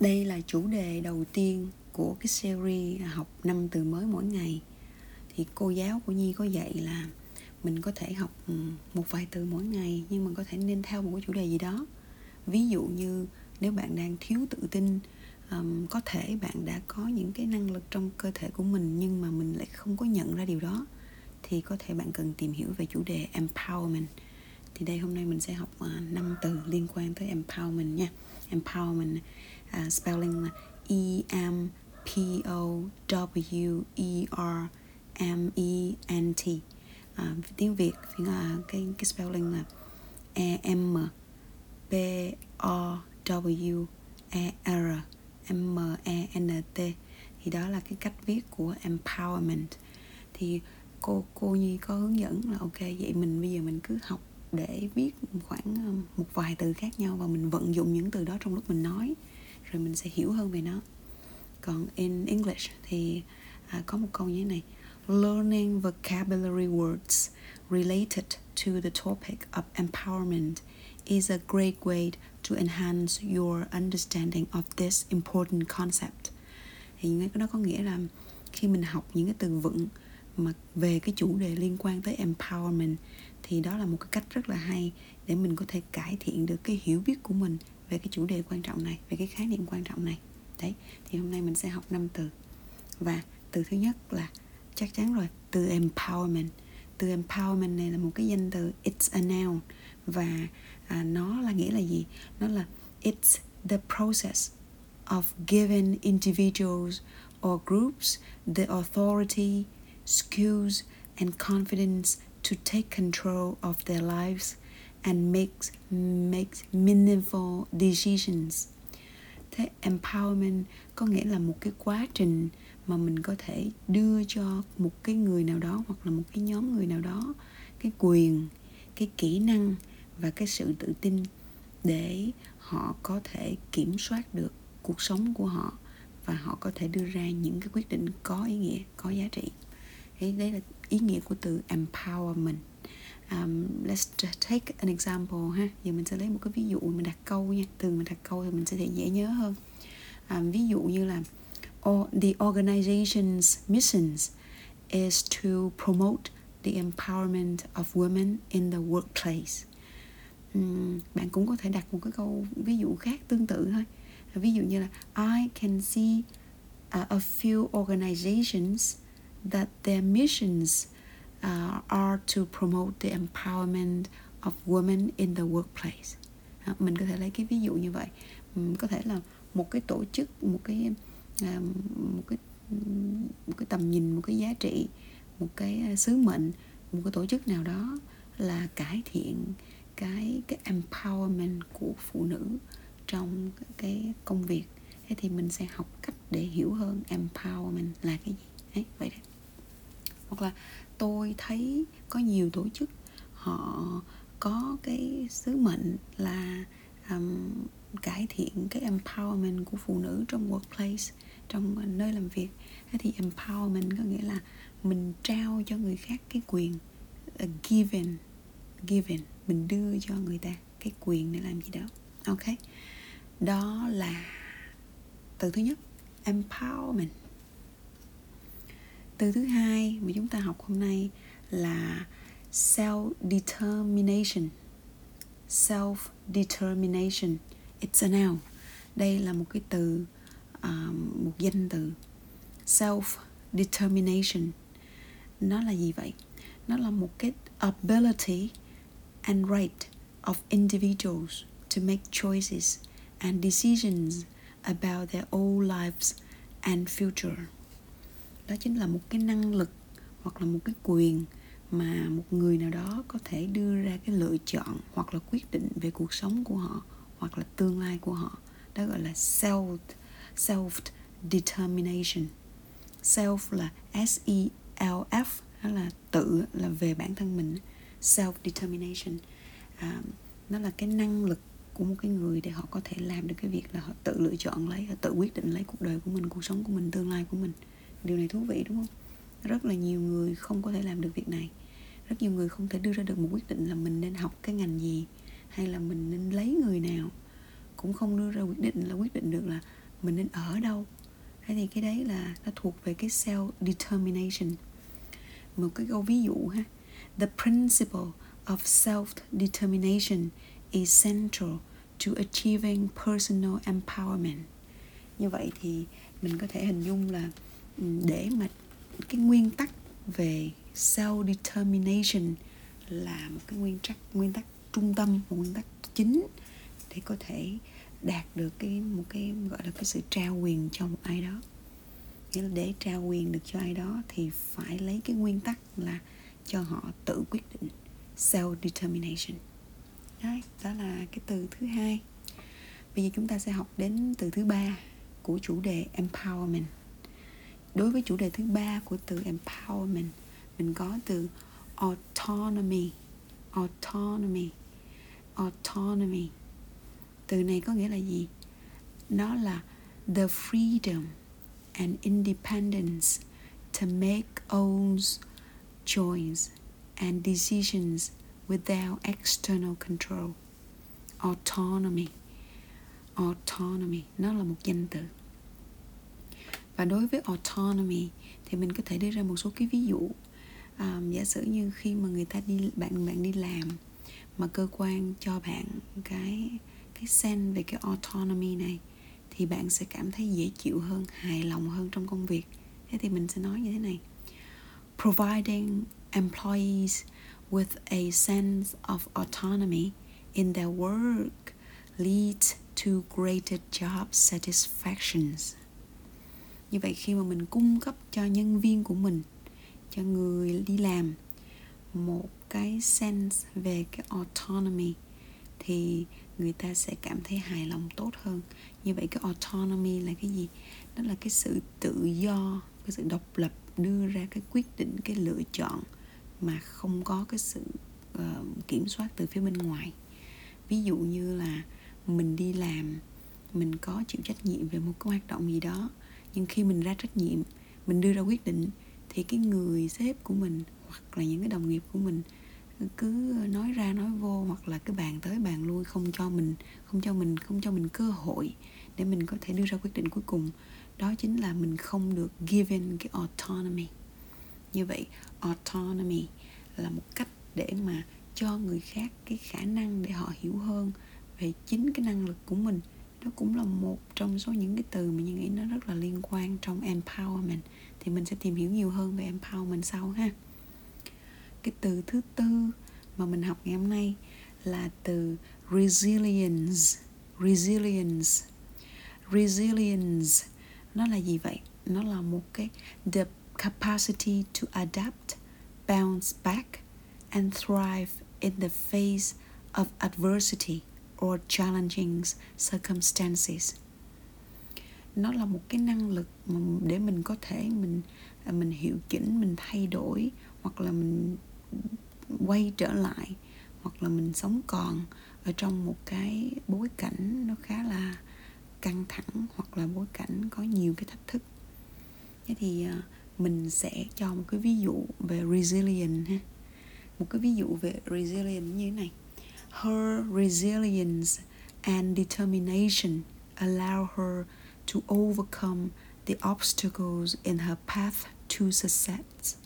đây là chủ đề đầu tiên của cái series học năm từ mới mỗi ngày. Thì cô giáo của nhi có dạy là mình có thể học ừ, một vài từ mỗi ngày nhưng mình có thể nên theo một cái chủ đề gì đó. Ví dụ như nếu bạn đang thiếu tự tin um, có thể bạn đã có những cái năng lực trong cơ thể của mình nhưng mà mình lại không có nhận ra điều đó thì có thể bạn cần tìm hiểu về chủ đề empowerment. Thì đây hôm nay mình sẽ học uh, năm từ liên quan tới empowerment nha. Empowerment uh, spelling là e m p o w e r m e n t. À, tiếng việt thì là cái cái spelling là e m p o w e r m e n t. Thì đó là cái cách viết của empowerment. Thì cô cô nhi có hướng dẫn là ok vậy mình bây giờ mình cứ học để viết khoảng um, một vài từ khác nhau và mình vận dụng những từ đó trong lúc mình nói rồi mình sẽ hiểu hơn về nó. Còn in English thì à, có một câu như thế này learning vocabulary words related to the topic of empowerment is a great way to enhance your understanding of this important concept. Thì cái đó có nghĩa là khi mình học những cái từ vựng mà về cái chủ đề liên quan tới empowerment thì đó là một cái cách rất là hay để mình có thể cải thiện được cái hiểu biết của mình về cái chủ đề quan trọng này về cái khái niệm quan trọng này. Đấy thì hôm nay mình sẽ học năm từ. Và từ thứ nhất là chắc chắn rồi từ empowerment. Từ empowerment này là một cái danh từ it's a noun. Và à, nó là nghĩa là gì? Nó là it's the process of giving individuals or groups the authority skills and confidence to take control of their lives and makes makes meaningful decisions. Thế empowerment có nghĩa là một cái quá trình mà mình có thể đưa cho một cái người nào đó hoặc là một cái nhóm người nào đó cái quyền, cái kỹ năng và cái sự tự tin để họ có thể kiểm soát được cuộc sống của họ và họ có thể đưa ra những cái quyết định có ý nghĩa, có giá trị. Thế đấy là ý nghĩa của từ empowerment um, let's take an example ha. Giờ mình sẽ lấy một cái ví dụ mình đặt câu nha. Từ mình đặt câu thì mình sẽ thể dễ nhớ hơn. Um, ví dụ như là oh, the organization's missions is to promote the empowerment of women in the workplace. Um, bạn cũng có thể đặt một cái câu ví dụ khác tương tự thôi. Ví dụ như là I can see uh, a few organizations that their missions uh, are to promote the empowerment of women in the workplace. À, mình có thể lấy cái ví dụ như vậy. Um, có thể là một cái tổ chức một cái uh, một cái một cái tầm nhìn một cái giá trị một cái ờ, sứ mệnh một cái tổ chức nào đó là cải thiện cái cái empowerment của phụ nữ trong cái công việc. Thế thì mình sẽ học cách để hiểu hơn. Empowerment là cái gì? Đấy vậy đấy hoặc là tôi thấy có nhiều tổ chức họ có cái sứ mệnh là um, cải thiện cái empowerment của phụ nữ trong workplace trong nơi làm việc. Thế thì empowerment có nghĩa là mình trao cho người khác cái quyền uh, given given mình đưa cho người ta cái quyền để làm gì đó. Ok? Đó là từ thứ nhất empowerment từ thứ hai mà chúng ta học hôm nay là self determination self determination it's a noun. Đây là một cái từ um, một danh từ. Self determination nó là gì vậy? Nó là một cái ability and right of individuals to make choices and decisions about their own lives and future đó chính là một cái năng lực hoặc là một cái quyền mà một người nào đó có thể đưa ra cái lựa chọn hoặc là quyết định về cuộc sống của họ hoặc là tương lai của họ. Đó gọi là self self determination self là s e l f đó là tự là về bản thân mình. Self determination à, nó là cái năng lực của một cái người để họ có thể làm được cái việc là họ tự lựa chọn lấy họ tự quyết định lấy cuộc đời của mình cuộc sống của mình tương lai của mình điều này thú vị, đúng không? Rất là nhiều người không có thể làm được việc này. Rất nhiều người không thể đưa ra được một quyết định là mình nên học cái ngành gì, hay là mình nên lấy người nào. Cũng không đưa ra quyết định là quyết định được là mình nên ở đâu. Thế thì cái đấy là, nó thuộc về cái self determination một cái câu ví dụ ha. The principle of self determination is central to achieving personal empowerment. Như vậy thì mình có thể hình dung là để mà cái nguyên tắc về self determination là một cái nguyên tắc nguyên tắc trung tâm một nguyên tắc chính để có thể đạt được cái một cái gọi là cái sự trao quyền cho một ai đó. Nghĩa là để trao quyền được cho ai đó thì phải lấy cái nguyên tắc là cho họ tự quyết định self determination Đấy, đó là cái từ thứ hai. Bây giờ chúng ta sẽ học đến từ thứ ba của chủ đề empowerment đối với chủ đề thứ ba của từ empowerment, mình có từ autonomy autonomy autonomy. Từ này có nghĩa là gì? Nó là the freedom and independence to make own choice and decisions without external control. Autonomy autonomy. Nó là một danh từ và đối với autonomy thì mình có thể đưa ra một số cái ví dụ. À, giả sử như khi mà người ta đi bạn bạn đi làm mà cơ quan cho bạn cái cái sen về cái autonomy này thì bạn sẽ cảm thấy dễ chịu hơn hài lòng hơn trong công việc. Thế thì mình sẽ nói như thế này. Providing employees with a sense of autonomy in their work leads to greater job satisfactions như vậy khi mà mình cung cấp cho nhân viên của mình cho người đi làm một cái sense về cái autonomy thì người ta sẽ cảm thấy hài lòng tốt hơn. Như vậy cái autonomy là cái gì? Đó là cái sự tự do cái sự độc lập đưa ra cái quyết định cái lựa chọn mà không có cái sự uh, kiểm soát từ phía bên ngoài. Ví dụ như là mình đi làm mình có chịu trách nhiệm về một cái hoạt động gì đó nhưng khi mình ra trách nhiệm, mình đưa ra quyết định, thì cái người sếp của mình hoặc là những cái đồng nghiệp của mình cứ nói ra nói vô hoặc là cái bàn tới bàn lui, không cho mình, không cho mình, không cho mình cơ hội để mình có thể đưa ra quyết định cuối cùng. Đó chính là mình không được given cái autonomy. Như vậy, autonomy là một cách để mà cho người khác cái khả năng để họ hiểu hơn về chính cái năng lực của mình nó cũng là một trong số những cái từ mà như nghĩ nó rất là liên quan trong empowerment. Thì mình sẽ tìm hiểu nhiều hơn về empowerment sau ha. Cái từ thứ tư mà mình học ngày hôm nay là từ resilience. Resilience. Resilience. Nó là gì vậy? Nó là một cái the capacity to adapt, bounce back, and thrive in the face of adversity or challenging circumstances. Nó là một cái năng lực để mình có thể mình à, mình hiệu chỉnh, mình thay đổi, hoặc là mình quay trở lại, hoặc là mình sống còn ở trong một cái bối cảnh nó khá là căng thẳng, hoặc là bối cảnh có nhiều cái thách thức. Thế thì à, mình sẽ cho một cái ví dụ về resilient ha. Một cái ví dụ về resilient như thế này her resilience and determination allow her to overcome the obstacles in her path to success.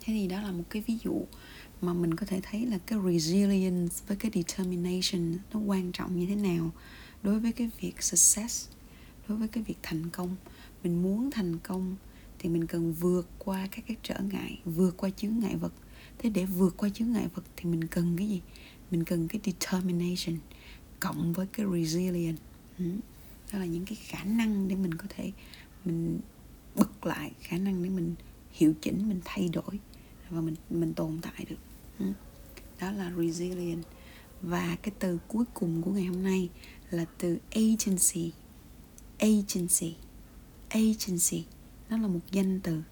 Thế thì đó là một cái ví dụ mà mình có thể thấy là cái resilience với cái determination nó quan trọng như thế nào đối với cái việc success, đối với cái việc thành công. Mình muốn thành công thì mình cần vượt qua các cái trở ngại, vượt qua chướng ngại vật. Thế để vượt qua chướng ngại vật thì mình cần cái gì? Mình cần cái determination cộng với cái resilient ừ. đó là những cái khả năng để mình có thể mình bật lại, khả năng để mình hiệu chỉnh, mình thay đổi và mình mình tồn tại được. Ừ. Đó là resilient và cái từ cuối cùng của ngày hôm nay là từ agency. Agency. Agency. Nó là một danh từ.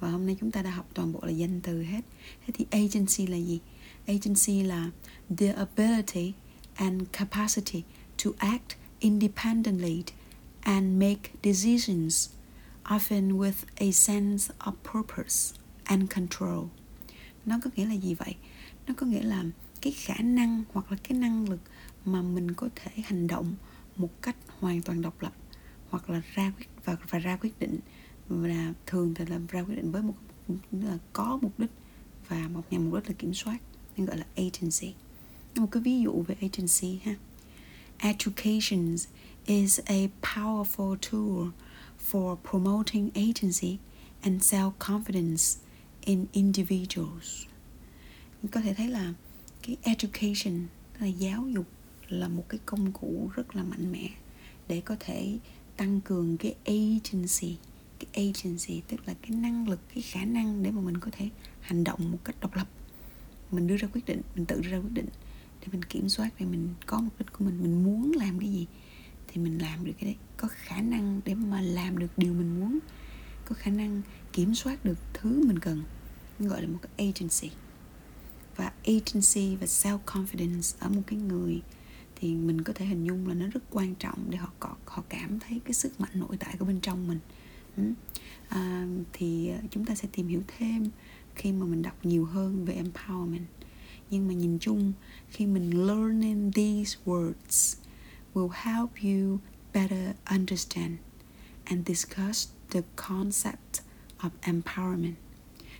Và hôm nay chúng ta đã học toàn bộ là danh từ hết. Thế thì agency là gì? Agency là the ability and capacity to act independently and make decisions often with a sense of purpose and control. Nó có nghĩa là gì vậy? Nó có nghĩa là cái khả năng hoặc là cái năng lực mà mình có thể hành động một cách hoàn toàn độc lập hoặc là ra quyết và, và ra quyết định và thường thì là ra quyết định với một là có mục đích và một nhằm mục đích là kiểm soát nên gọi là agency. Một cái ví dụ về agency ha. Education is a powerful tool for promoting agency and self-confidence in individuals. Có thể thấy là cái education là giáo dục là một cái công cụ rất là mạnh mẽ để có thể tăng cường cái agency. Cái agency tức là cái năng lực, cái khả năng để mà mình có thể hành động một cách độc lập mình đưa ra quyết định mình tự đưa ra quyết định. Để mình kiểm soát để mình có mục đích của mình mình muốn làm cái gì thì mình làm được cái đấy. Có khả năng để mà làm được điều mình muốn có khả năng kiểm soát được thứ mình cần. Gọi là một cái agency. Và agency và self confidence ở một cái người thì mình có thể hình dung là nó rất quan trọng để họ có họ cảm thấy cái sức mạnh nội tại của bên trong mình. Ừ. À, thì à, chúng ta sẽ tìm hiểu thêm khi mà mình đọc nhiều hơn về empowerment nhưng mà nhìn chung khi mình learning these words will help you better understand and discuss the concept of empowerment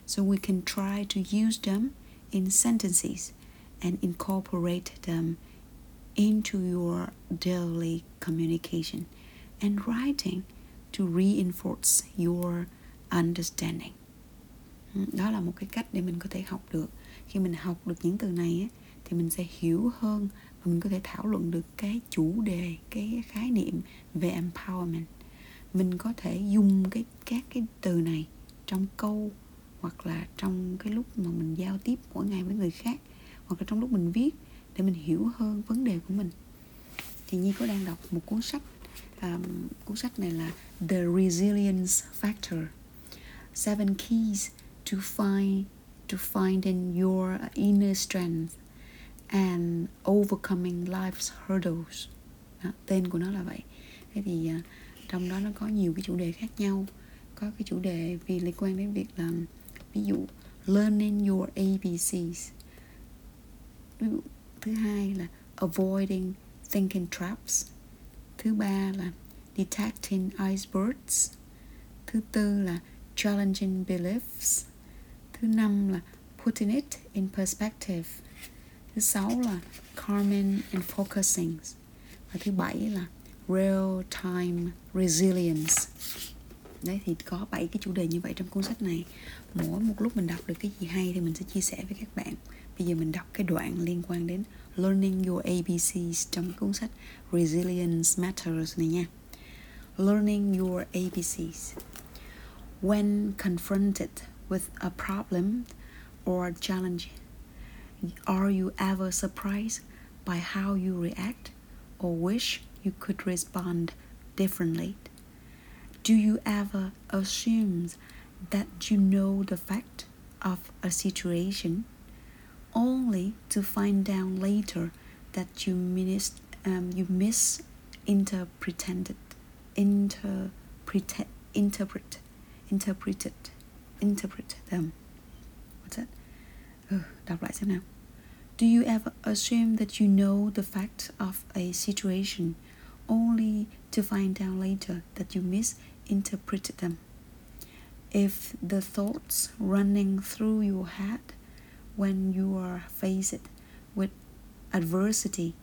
so we can try to use them in sentences and incorporate them into your daily communication and writing to reinforce your understanding. Ừ, đó là một cái cách để mình có thể học được. Khi mình học được những từ này thì mình sẽ hiểu hơn và mình có thể thảo luận được cái chủ đề, cái khái niệm về empowerment. Mình có thể dùng cái các cái từ này trong câu hoặc là trong cái lúc mà mình giao tiếp mỗi ngày với người khác hoặc là trong lúc mình viết để mình hiểu hơn vấn đề của mình thì nhi có đang đọc một cuốn sách um, cuốn sách này là The Resilience Factor Seven Keys to find to finding your inner strength and overcoming life's hurdles. Đó, tên của nó là vậy. Thế thì uh, trong đó nó có nhiều cái chủ đề khác nhau. Có cái chủ đề vì liên quan đến việc là ví dụ learning your ABCs ví dụ thứ hai là avoiding thinking traps. Thứ ba là detecting icebergs. Thứ tư là challenging beliefs thứ năm là putting it in perspective. Thứ sáu là calming and focusing. Và thứ bảy là real time resilience. Đấy, thì có bảy cái chủ đề như vậy trong cuốn sách này. Mỗi một lúc mình đọc được cái gì hay thì mình sẽ chia sẻ với các bạn. Bây giờ mình đọc cái đoạn liên quan đến learning your ABCs trong cuốn sách Resilience Matters này nha. Learning your ABCs when confronted with a problem or a challenge. Are you ever surprised by how you react or wish you could respond differently? Do you ever assume that you know the fact of a situation only to find out later that you mis um, you misinterpreted interpret interpret interpreted interpret them. What's that? Uh, đọc lại do you ever assume that you know the fact of a situation only to find out later that you misinterpreted them? If the thoughts running through your head when you are faced with adversity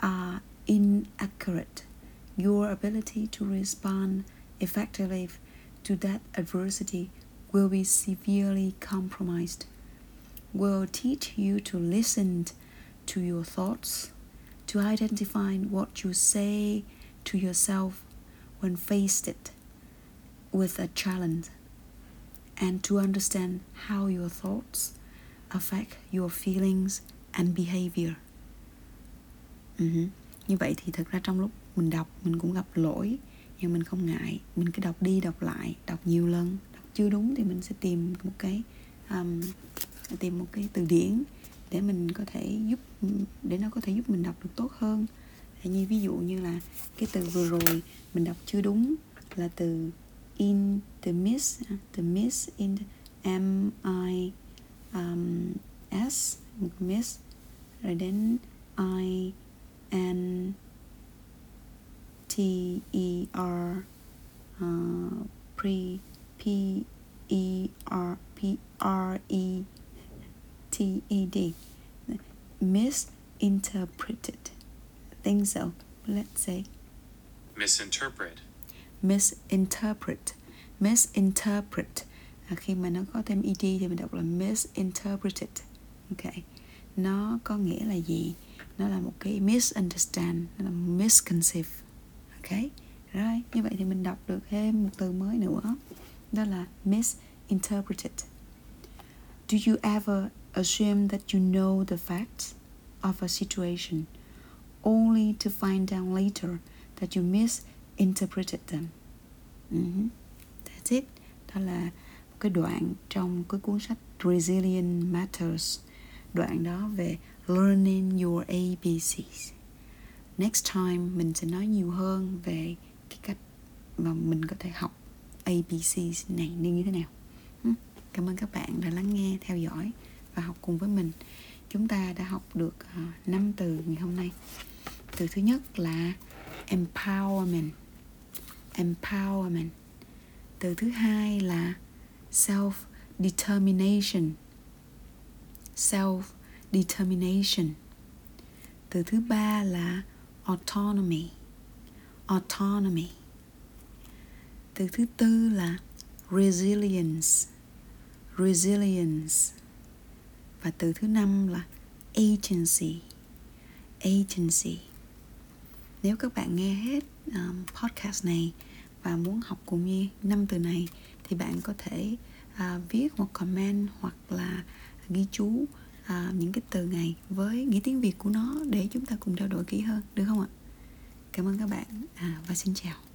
are inaccurate, your ability to respond effectively to that adversity will be severely compromised. Will teach you to listen to your thoughts, to identify what you say to yourself when faced with a challenge, and to understand how your thoughts affect your feelings and behavior. Uh-huh. Như vậy thì thực ra trong lúc mình đọc mình cũng gặp lỗi nhưng mình không ngại mình cứ đọc đi đọc lại đọc nhiều lần chưa đúng thì mình sẽ tìm một cái um, tìm một cái từ điển để mình có thể giúp để nó có thể giúp mình đọc được tốt hơn. Như ví dụ như là cái từ vừa rồi mình đọc chưa đúng là từ in the miss the miss in the m i um, S miss rồi đến I N T E R uh, pre P E R P R E T E D. Misinterpreted. Think so. Let's say. Misinterpret, misinterpret. Misinterpret. À, khi mà nó có thêm ed thì mình đọc là misinterpreted. Ok. Nó có nghĩa là gì? Nó là một cái misunderstand. Nó là misconceive ok. Rồi như vậy thì mình đọc được thêm một từ mới nữa đó là misinterpreted. Do you ever assume that you know the facts of a situation only to find out later that you misinterpreted them? Mhm. that's it. Đó là một cái đoạn trong cái cuốn sách Resilient Matters, đoạn đó về learning your ABCs next time mình sẽ nói nhiều hơn về cái cách mà mình có thể học ABC này nên như thế nào? Cảm ơn các bạn đã lắng nghe, theo dõi và học cùng với mình. Chúng ta đã học được à, 5 từ ngày hôm nay. Từ thứ nhất là empowerment. Empowerment. Từ thứ hai là self determination self determination từ thứ ba là autonomy. Autonomy từ thứ tư là resilience. Resilience. Và từ thứ năm là agency. Agency. Nếu các bạn nghe hết um, podcast này và muốn học cùng như năm từ này thì bạn có thể uh, viết một comment hoặc là ghi chú uh, những cái từ này với nghĩa tiếng Việt của nó để chúng ta cùng trao đổi kỹ hơn được không ạ? Cảm ơn các bạn. Uh, và xin chào.